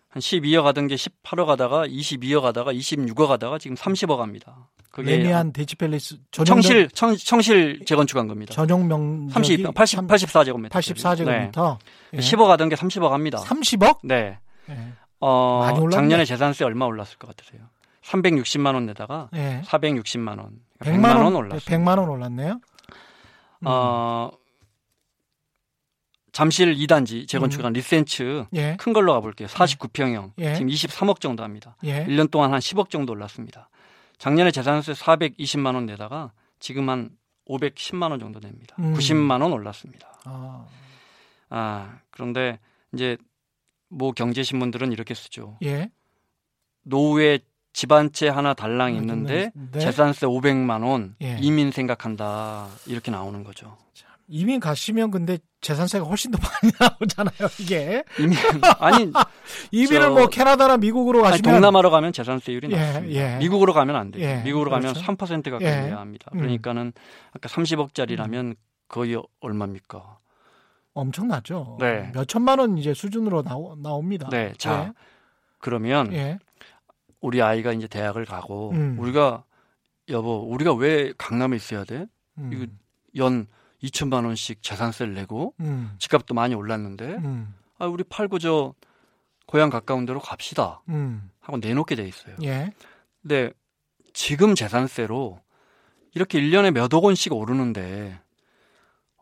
한 12억 하던 게 18억 하다가 22억 하다가 26억 하다가 지금 30억 합니다. 그게 데지펠리스 전용 청실 청, 청실 재건축한 겁니다. 전용 명적이 30 80 84제곱미터. 84제곱미터. 예. 10억 하던 게 30억 합니다. 30억? 네. 예. 어. 작년에 재산세 얼마 올랐을 것 같으세요? 360만 원 내다가 예. 460만 원. 100만, 100만 원 원 올랐어요. 100만 원 올랐네요. 음. 어, 잠실 2단지 재건축한 리센츠 예. 큰 걸로 가볼게요. 49평형. 예. 지금 23억 정도 합니다. 예. 1년 동안 한 10억 정도 올랐습니다. 작년에 재산세 420만 원 내다가 지금 한 510만 원 정도 냅니다. 음. 90만 원 올랐습니다. 아. 아, 그런데 이제 모 경제 신문들은 이렇게 쓰죠. 예. 노후에 집 한 채 하나 달랑 있는데 네. 재산세 500만 원 예. 이민 생각한다 이렇게 나오는 거죠. 참 이민 가시면 근데 재산세가 훨씬 더 많이 나오잖아요, 이게. 이민 아니 이민을 저- 뭐 캐나다나 미국으로 아니, 가시면 동남아로 가면 재산세율이 예, 낮습니다. 예. 미국으로 가면 안 돼요. 예, 미국으로 가면 그렇죠. 3% 가까이 예. 내야 합니다. 음. 그러니까는 아까 30억짜리라면 거의 얼마입니까? 엄청나죠. 네. 몇 천만 원 이제 수준으로 나오, 나옵니다. 네, 자 그러면 예. 예. 우리 아이가 이제 대학을 가고 음. 우리가 여보 우리가 왜 강남에 있어야 돼? 음. 이거 연 2천만 원씩 재산세를 내고 음. 집값도 많이 올랐는데 음. 아 우리 팔고 저 고향 가까운 데로 갑시다 음. 하고 내놓게 돼 있어요. 예. 근데 지금 재산세로 이렇게 1년에 몇억 원씩 오르는데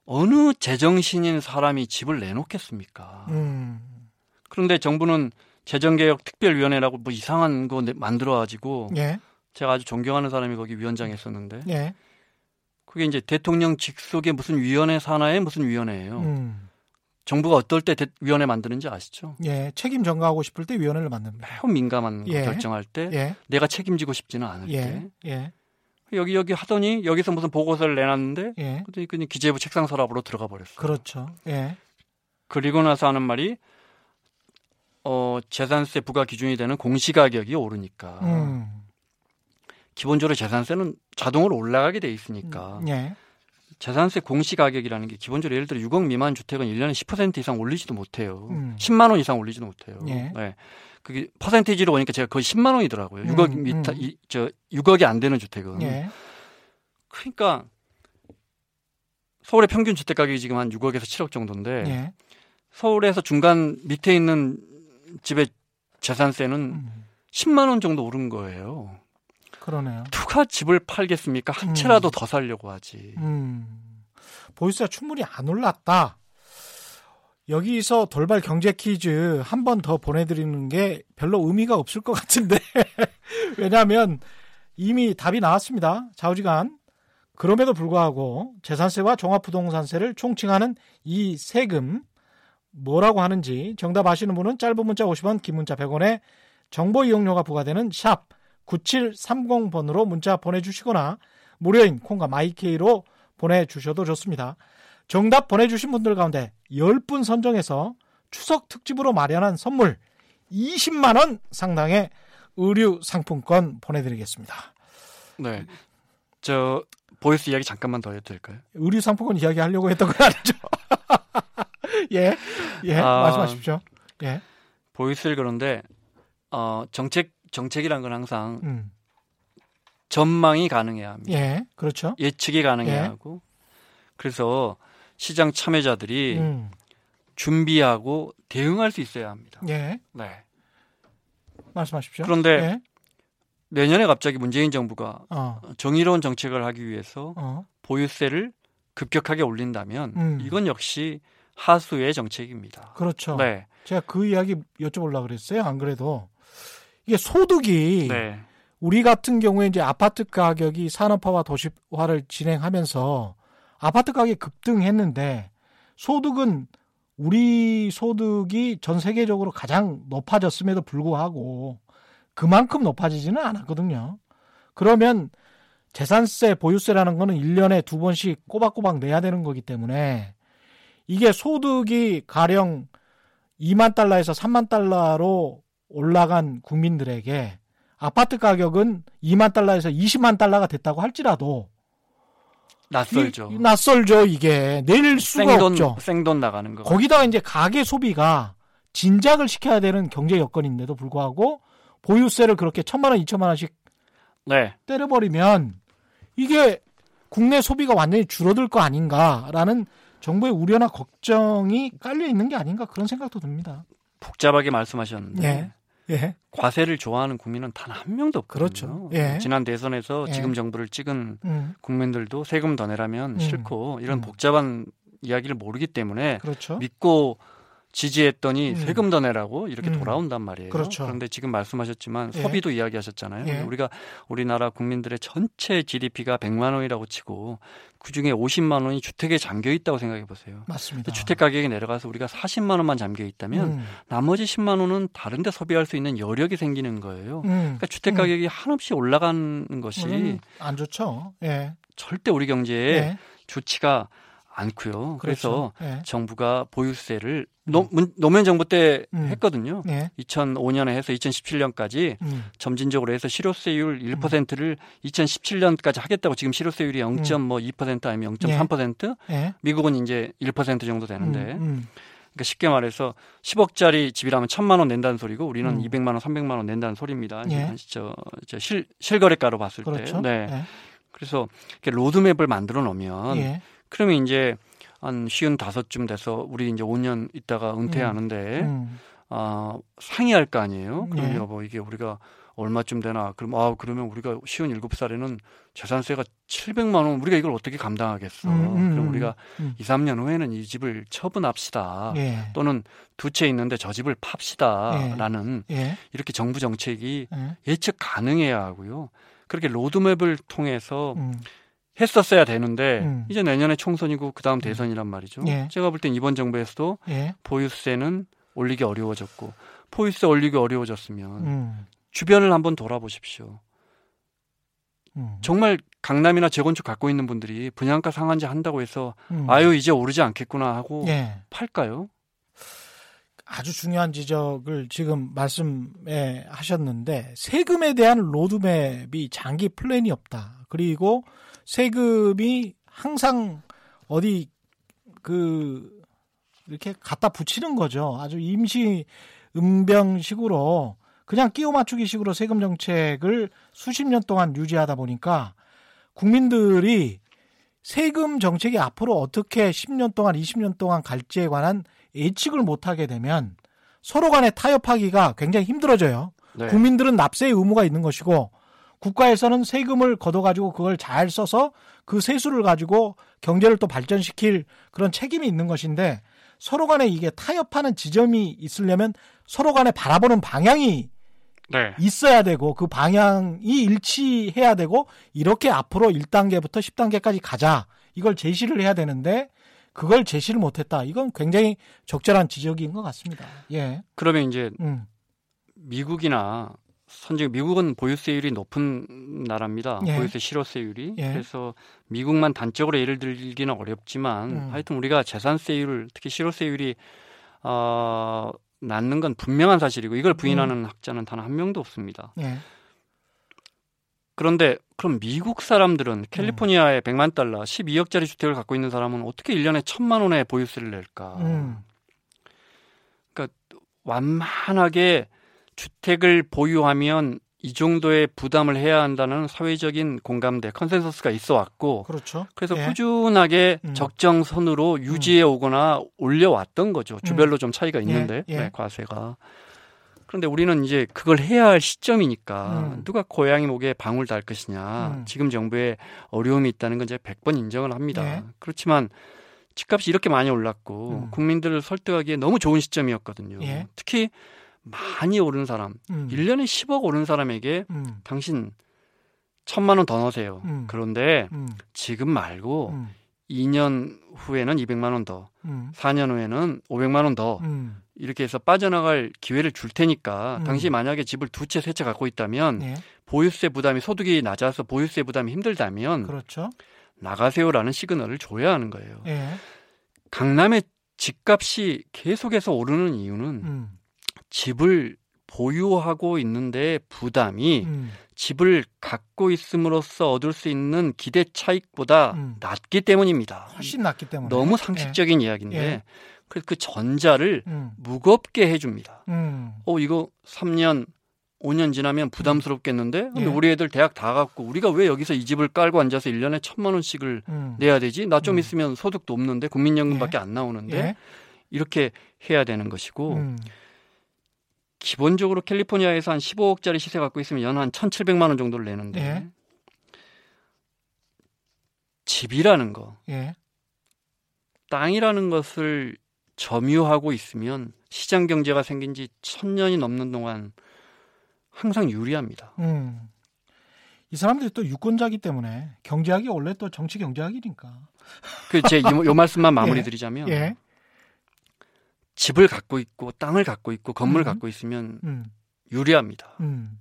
어느 제정신인 사람이 집을 내놓겠습니까? 음. 그런데 정부는 재정개혁 특별위원회라고 뭐 이상한 거 내- 만들어 가지고 예. 제가 아주 존경하는 사람이 거기 위원장에 있었는데 예. 그게 이제 대통령 직속의 무슨 위원회 산하의 무슨 위원회예요. 음. 정부가 어떨 때 대- 위원회 만드는지 아시죠? 예. 책임 전가하고 싶을 때 위원회를 만듭니다. 매우 민감한 거 예. 결정할 때 예. 내가 책임지고 싶지는 않을 예. 때 예. 여기 여기 하더니 여기서 무슨 보고서를 내놨는데 예. 그랬더니 그냥 기재부 책상 서랍으로 들어가 버렸어요. 그렇죠. 예. 그리고 나서 하는 말이 어 재산세 부과 기준이 되는 공시가격이 오르니까 음. 기본적으로 재산세는 자동으로 올라가게 돼 있으니까 예. 재산세 공시가격이라는 게 기본적으로 예를 들어 6억 미만 주택은 1년에 10% 이상 올리지도 못해요. 음. 10만 원 이상 올리지도 못해요. 예. 네. 그게 퍼센테이지로 보니까 제가 거의 10만 원이더라고요. 음, 6억 음. 미터 이, 저 6억이 안 되는 주택은. 예. 그러니까 서울의 평균 주택 가격이 지금 한 6억에서 7억 정도인데 예. 서울에서 중간 밑에 있는 집의 재산세는 음. 10만 원 정도 오른 거예요. 그러네요. 누가 집을 팔겠습니까? 한 채라도 더 살려고 하지. 음. 보유세가 충분히 안 올랐다. 여기서 돌발 경제 퀴즈 한 번 더 보내드리는 게 별로 의미가 없을 것 같은데. 왜냐하면 이미 답이 나왔습니다. 좌우지간. 그럼에도 불구하고 재산세와 종합부동산세를 총칭하는 이 세금 뭐라고 하는지 정답 아시는 분은 짧은 문자 50원, 긴 문자 100원에 정보 이용료가 부과되는 샵 9730번으로 문자 보내주시거나 무료인 콩과 마이케이로 보내주셔도 좋습니다. 정답 보내주신 분들 가운데 10분 선정해서 추석 특집으로 마련한 선물 20만원 상당의 의류 상품권 보내드리겠습니다. 네. 저 보유세 이야기 잠깐만 더 해도 될까요? 의류 상품권 이야기 하려고 했던 건 아니죠? 예, 예, 아. 말씀하십시오. 예, 보이스를 그런데 어 정책 정책이란 건 항상 음, 전망이 가능해야 합니다. 예, 그렇죠. 예측이 가능해야 예. 하고 그래서 시장 참여자들이 음, 준비하고 대응할 수 있어야 합니다. 예, 네. 말씀하십시오. 그런데 예, 내년에 갑자기 문재인 정부가 어, 정의로운 정책을 하기 위해서 어, 보유세를 급격하게 올린다면 음. 이건 역시 하수의 정책입니다. 그렇죠. 네. 제가 그 이야기 여쭤보려고 그랬어요. 안 그래도 이게 소득이 네. 우리 같은 경우에 이제 아파트 가격이 산업화와 도시화를 진행하면서 아파트 가격이 급등했는데 소득은 우리 소득이 전 세계적으로 가장 높아졌음에도 불구하고 그만큼 높아지지는 않았거든요. 그러면 재산세, 보유세라는 거는 1년에 두 번씩 꼬박꼬박 내야 되는 거기 때문에 이게 소득이 가령 2만 달러에서 3만 달러로 올라간 국민들에게 아파트 가격은 2만 달러에서 20만 달러가 됐다고 할지라도 낯설죠. 이- 낯설죠 이게 낼 수가 생돈 없죠. 생돈 나가는 거. 거기다가 이제 가계 소비가 진작을 시켜야 되는 경제 여건인데도 불구하고 보유세를 그렇게 천만 원, 이천만 원씩 네. 때려버리면 이게 국내 소비가 완전히 줄어들 거 아닌가라는 정부의 우려나 걱정이 깔려 있는 게 아닌가 그런 생각도 듭니다. 복잡하게 말씀하셨는데 예. 예. 과세를 좋아하는 국민은 단 한 명도 없거든요. 그렇죠. 예. 지난 대선에서 예. 지금 정부를 찍은 음, 국민들도 세금 더 내라면 음. 싫고 이런 음. 복잡한 이야기를 모르기 때문에 그렇죠. 믿고 지지했더니 음. 세금 더 내라고 이렇게 음. 돌아온단 말이에요. 그렇죠. 런데 지금 말씀하셨지만 예. 소비도 이야기하셨잖아요. 예. 우리가 우리나라 국민들의 전체 GDP가 100만 원이라고 치고 그중에 50만 원이 주택에 잠겨 있다고 생각해 보세요. 맞습니다. 주택 가격이 내려가서 우리가 40만 원만 잠겨 있다면 음, 나머지 10만 원은 다른 데 소비할 수 있는 여력이 생기는 거예요. 음. 그러니까 주택 가격이 한없이 올라가는 것이 물론 안 좋죠. 예. 절대 우리 경제에 예. 좋지가 않고요. 그래서 그렇죠. 예. 정부가 보유세를 노, 문- 노무현 정부 때 음. 했거든요. 예. 2005년에 해서 2017년까지 음. 점진적으로 해서 실효세율 1%를 2017년까지 하겠다고 지금 실효세율이 0.2% 아니면 0.3% 예. 미국은 이제 1% 정도 되는데 음, 음. 그러니까 쉽게 말해서 10억짜리 집이라면 1천만 원 낸다는 소리고 우리는 음. 200만 원, 300만 원 낸다는 소리입니다. 예. 저, 저 실, 실거래가로 봤을 그렇죠. 때. 네. 예. 그래서 이렇게 로드맵을 만들어 놓으면 예. 그러면 이제 한 쉬운 다섯쯤 돼서 우리 이제 5년 있다가 은퇴하는데 음. 아 상의할 거 아니에요. 그럼 예. 여보 이게 우리가 얼마쯤 되나? 그럼 아 그러면 우리가 쉬운 일곱 살에는 재산세가 700만 원 우리가 이걸 어떻게 감당하겠어? 음, 음, 그럼 음. 우리가 음. 2, 3년 후에는 이 집을 처분합시다. 예. 또는 두 채 있는데 저 집을 팝시다라는 예. 이렇게 정부 정책이 예. 예측 가능해야 하고요. 그렇게 로드맵을 통해서 음. 했었어야 되는데 음. 이제 내년에 총선이고 그 다음 대선이란 말이죠. 예. 제가 볼 땐 이번 정부에서도 예. 보유세는 올리기 어려워졌고 포유세 올리기 어려워졌으면 음. 주변을 한번 돌아보십시오. 음. 정말 강남이나 재건축 갖고 있는 분들이 분양가 상한제 한다고 해서 음. 아유 이제 오르지 않겠구나 하고 예. 팔까요? 아주 중요한 지적을 지금 말씀에 하셨는데 세금에 대한 로드맵이 장기 플랜이 없다. 그리고 세금이 항상 어디 그 이렇게 갖다 붙이는 거죠. 아주 임시 음병식으로 그냥 끼워 맞추기 식으로 세금 정책을 수십 년 동안 유지하다 보니까 국민들이 세금 정책이 앞으로 어떻게 10년 동안, 20년 동안 갈지에 관한 예측을 못하게 되면 서로 간에 타협하기가 굉장히 힘들어져요. 네. 국민들은 납세의 의무가 있는 것이고 국가에서는 세금을 걷어가지고 그걸 잘 써서 그 세수를 가지고 경제를 또 발전시킬 그런 책임이 있는 것인데 서로 간에 이게 타협하는 지점이 있으려면 서로 간에 바라보는 방향이 네. 있어야 되고 그 방향이 일치해야 되고 이렇게 앞으로 1단계부터 10단계까지 가자. 이걸 제시를 해야 되는데 그걸 제시를 못했다. 이건 굉장히 적절한 지적인 것 같습니다. 예. 그러면 이제 음. 미국이나 선진 미국은 보유세율이 높은 나라입니다. 예. 보유세 실효세율이. 예. 그래서 미국만 단적으로 예를 들기는 어렵지만 음. 하여튼 우리가 재산세율 특히 실효세율이 어, 낮는 건 분명한 사실이고 이걸 부인하는 학자는 단 한 명도 없습니다. 예. 그런데 그럼 미국 사람들은 캘리포니아에 100만 달러, 12억짜리 주택을 갖고 있는 사람은 어떻게 1년에 1000만 원의 보유세를 낼까? 음. 완만하게 주택을 보유하면 이 정도의 부담을 해야 한다는 사회적인 공감대, 컨센서스가 있어 왔고, 그렇죠. 그래서 예. 꾸준하게 음. 적정선으로 유지해 오거나 올려왔던 거죠. 주별로 좀 차이가 예, 있는데, 예. 네, 과세가. 그런데 우리는 이제 그걸 해야 할 시점이니까 음. 누가 고양이 목에 방울 달 것이냐. 음. 지금 정부에 어려움이 있다는 건 제가 100번 인정을 합니다. 예. 그렇지만 집값이 이렇게 많이 올랐고 음. 국민들을 설득하기에 너무 좋은 시점이었거든요. 예. 특히 많이 오른 사람, 음. 1년에 10억 오른 사람에게 음. 당신 천만 원 더 넣으세요. 음. 그런데 음. 지금 말고 음. 2년 후에는 200만 원 더, 음. 4년 후에는 500만 원 더, 음. 이렇게 해서 빠져나갈 기회를 줄 테니까 음. 당시 만약에 집을 두 채, 세 채 갖고 있다면 예. 보유세 부담이 소득이 낮아서 보유세 부담이 힘들다면 그렇죠. 나가세요라는 시그널을 줘야 하는 거예요. 예. 강남의 집값이 계속해서 오르는 이유는 음. 집을 보유하고 있는데 부담이 음. 집을 갖고 있음으로써 얻을 수 있는 기대 차익보다 음. 낮기 때문입니다. 훨씬 낫기 때문에 너무 상식적인 이야기인데 예. 그, 그 전자를 예. 음. 무겁게 해줍니다. 음. 어 이거 3년 5년 지나면 부담스럽겠는데 근데 예. 우리 애들 대학 다 갔고 우리가 왜 여기서 이 집을 깔고 앉아서 1년에 천만 원씩을 음. 내야 되지? 나좀 음. 있으면 소득도 없는데 국민연금밖에 안 나오는데 예. 이렇게 해야 되는 것이고 음. 기본적으로 캘리포니아에서 한 15억짜리 시세 갖고 있으면 연 한 1,700만 원 정도를 내는데 예. 집이라는 거, 예. 땅이라는 것을 점유하고 있으면 시장 경제가 생긴 지 천 년이 넘는 동안 항상 유리합니다. 음. 이 사람들이 또 유권자기 때문에 경제학이 원래 또 정치 경제학이니까. 그 제요 요 말씀만 마무리 드리자면 예. 집을 갖고 있고 땅을 갖고 있고 건물을 음. 갖고 있으면 음. 유리합니다. 음.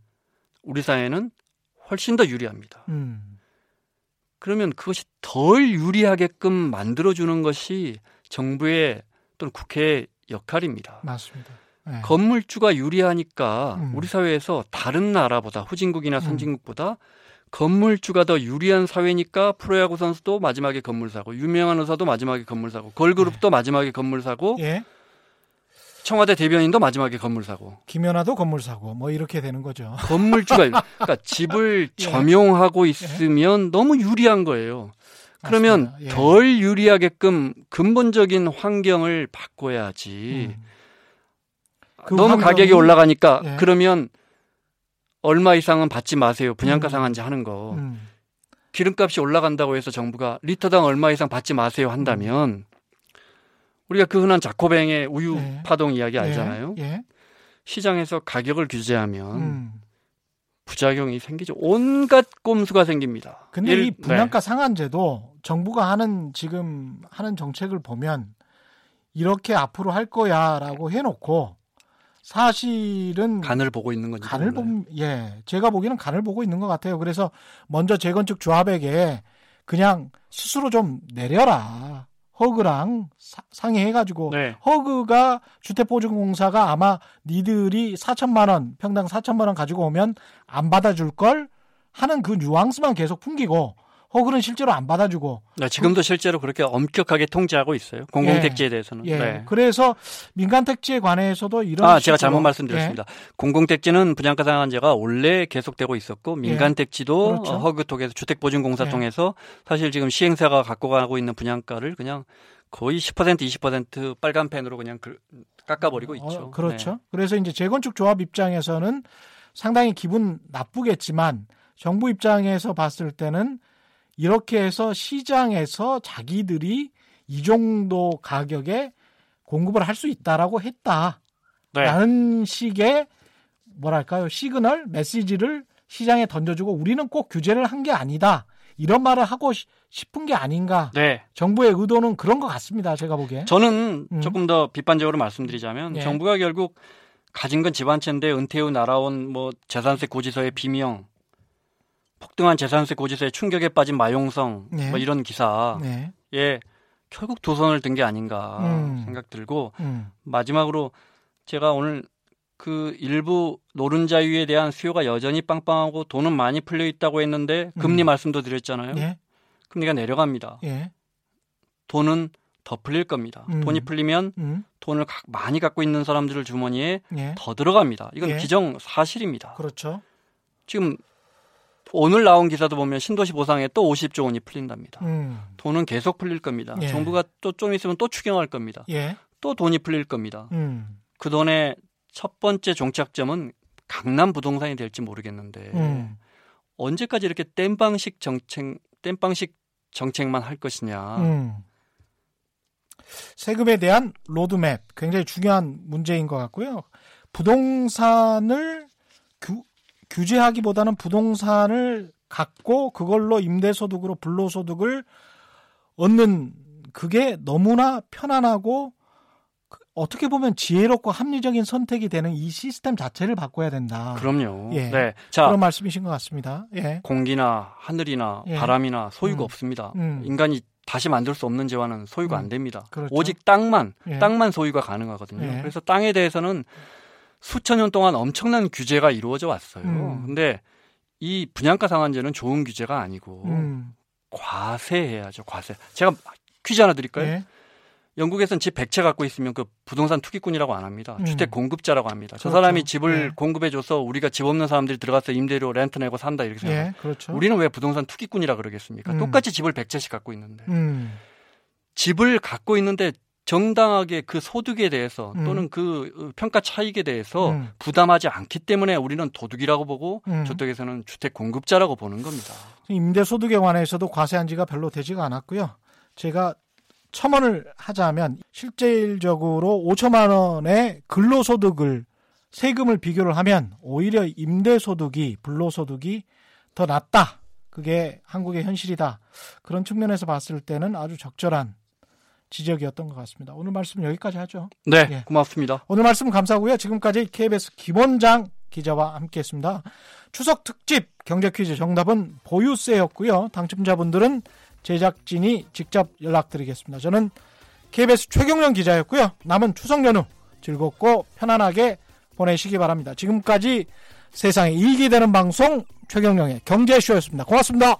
우리 사회는 훨씬 더 유리합니다. 음. 그러면 그것이 덜 유리하게끔 만들어주는 것이 정부의 또는 국회의 역할입니다. 맞습니다. 네. 건물주가 유리하니까 음. 우리 사회에서 다른 나라보다 후진국이나 선진국보다 건물주가 더 유리한 사회니까 프로야구 선수도 마지막에 건물 사고 유명한 의사도 마지막에 건물 사고 걸그룹도 마지막에 건물 사고 예. 청와대 대변인도 마지막에 건물 사고 김연아도 건물 사고 뭐 이렇게 되는 거죠. 건물주가 그러니까 집을 예. 점용하고 있으면 너무 유리한 거예요. 그러면. 예. 덜 유리하게끔 근본적인 환경을 바꿔야지. 음. 그 너무 환경이- 가격이 올라가니까 예. 그러면 얼마 이상은 받지 마세요. 분양가 음. 상한제 하는 거. 음. 기름값이 올라간다고 해서 정부가 리터당 얼마 이상 받지 마세요 한다면 우리가 그 흔한 자코뱅의 우유 예. 파동 이야기 알잖아요. 예. 예. 시장에서 가격을 규제하면 음. 부작용이 생기죠. 온갖 꼼수가 생깁니다. 근데 예를- 이 분양가 상한제도 정부가 하는 지금 하는 정책을 보면 이렇게 앞으로 할 거야라고 해놓고 사실은 네, 간을 보고 있는 건지 간을 몰라요. 보 예, 제가 보기에는 간을 보고 있는 것 같아요. 그래서 먼저 재건축 조합에게 그냥 스스로 좀 내려라. 허그랑 사- 상의해가지고 네. 허그가 주택보증공사가 아마 니들이 4천만 원 평당 4천만 원 가지고 오면 안 받아줄 걸 하는 그 뉘앙스만 계속 풍기고 허그는 실제로 안 받아주고 네, 지금도 실제로 그렇게 엄격하게 통제하고 있어요. 공공택지에 대해서는. 예 네. 그래서 민간택지에 관해서도 이런 아, 제가 잘못 말씀드렸습니다. 공공택지는 분양가 상한제가 원래 계속되고 있었고 민간택지도 예. 그렇죠. 어, 허그 통해서 주택보증공사 예. 통해서 사실 지금 시행사가 갖고 가고 있는 분양가를 그냥 거의 10% 20% 빨간 펜으로 그냥 그- 깎아버리고 어, 있죠. 그렇죠. 네. 그래서 이제 재건축 조합 입장에서는 상당히 기분 나쁘겠지만 정부 입장에서 봤을 때는 이렇게 해서 시장에서 자기들이 이 정도 가격에 공급을 할 수 있다라고 네. 했다 라는 식의 뭐랄까요 시그널 메시지를 시장에 던져주고 우리는 꼭 규제를 한 게 아니다 이런 말을 하고 시- 싶은 게 아닌가 네. 정부의 의도는 그런 것 같습니다 제가 보기에 저는 음. 조금 더 비판적으로 말씀드리자면 예. 정부가 결국 가진 건 집 한 채인데 은퇴 후 날아온 뭐 재산세 고지서의 비명, 폭등한 재산세 고지서에 충격에 빠진 마용성, 네. 뭐 이런 기사에 네. 결국 두 손을 든 게 아닌가 음. 생각 들고 음. 마지막으로 제가 오늘 그 일부 노른자유에 대한 수요가 여전히 빵빵하고 돈은 많이 풀려 있다고 했는데 금리 음. 말씀도 드렸잖아요. 예. 금리가 내려갑니다. 예. 돈은 더 풀릴 겁니다. 음. 돈이 풀리면 음. 돈을 가- 많이 갖고 있는 사람들 주머니에 예. 더 들어갑니다. 이건 예. 기정 사실입니다. 그렇죠. 지금 오늘 나온 기사도 보면 신도시 보상에 또 50조 원이 풀린답니다. 음. 돈은 계속 풀릴 겁니다. 예. 정부가 또 좀 있으면 또 추경할 겁니다. 예. 또 돈이 풀릴 겁니다. 음. 그 돈의 첫 번째 종착점은 강남 부동산이 될지 모르겠는데 음. 언제까지 이렇게 땜방식 정책 땜방식 정책만 할 것이냐. 음. 세금에 대한 로드맵 굉장히 중요한 문제인 것 같고요. 부동산을 규, 규제하기보다는 부동산을 갖고 그걸로 임대소득으로 불로소득을 얻는 그게 너무나 편안하고 그- 어떻게 보면 지혜롭고 합리적인 선택이 되는 이 시스템 자체를 바꿔야 된다. 그럼요. 예. 네. 자, 그런 말씀이신 것 같습니다. 예. 공기나 하늘이나 예. 바람이나 소유가 음. 없습니다. 음. 인간이 다시 만들 수 없는 재화는 소유가 음. 안 됩니다. 그렇죠. 오직 땅만 예. 땅만 소유가 가능하거든요. 예. 그래서 땅에 대해서는 수천 년 동안 엄청난 규제가 이루어져 왔어요. 음. 근데 이 분양가 상한제는 좋은 규제가 아니고 음. 과세해야죠. 과세. 제가 퀴즈 하나 드릴까요? 예. 영국에서는 집 100채 갖고 있으면 그 부동산 투기꾼이라고 안 합니다. 음. 주택 공급자라고 합니다. 저 그렇죠. 사람이 집을 예. 공급해줘서 우리가 집 없는 사람들이 들어가서 임대료 렌트 내고 산다 이렇게 생각합니다. 예. 그렇죠. 우리는 왜 부동산 투기꾼이라 그러겠습니까? 음. 똑같이 집을 100채씩 갖고 있는데 음. 집을 갖고 있는데 정당하게 그 소득에 대해서 음. 또는 그 어, 평가 차익에 대해서 음. 부담하지 않기 때문에 우리는 도둑이라고 보고 음. 저쪽에서는 주택 공급자라고 보는 겁니다. 임대소득에 관해서도 과세한 지가 별로 되지가 않았고요. 제가 첨언을 하자면 실질적으로 5천만 원의 근로소득을 세금을 비교를 하면 오히려 임대소득이 불로소득이 더 낮다. 그게 한국의 현실이다. 그런 측면에서 봤을 때는 아주 적절한 지적이었던 것 같습니다. 오늘 말씀 여기까지 하죠. 네, 예. 고맙습니다. 오늘 말씀 감사하고요. 지금까지 KBS 김원장 기자와 함께했습니다. 추석 특집 경제 퀴즈 정답은 보유세였고요. 당첨자분들은 제작진이 직접 연락드리겠습니다. 저는 KBS 최경련 기자였고요. 남은 추석 연휴 즐겁고 편안하게 보내시기 바랍니다. 지금까지 세상에 일기 되는 방송 최경령의 경제쇼였습니다. 고맙습니다.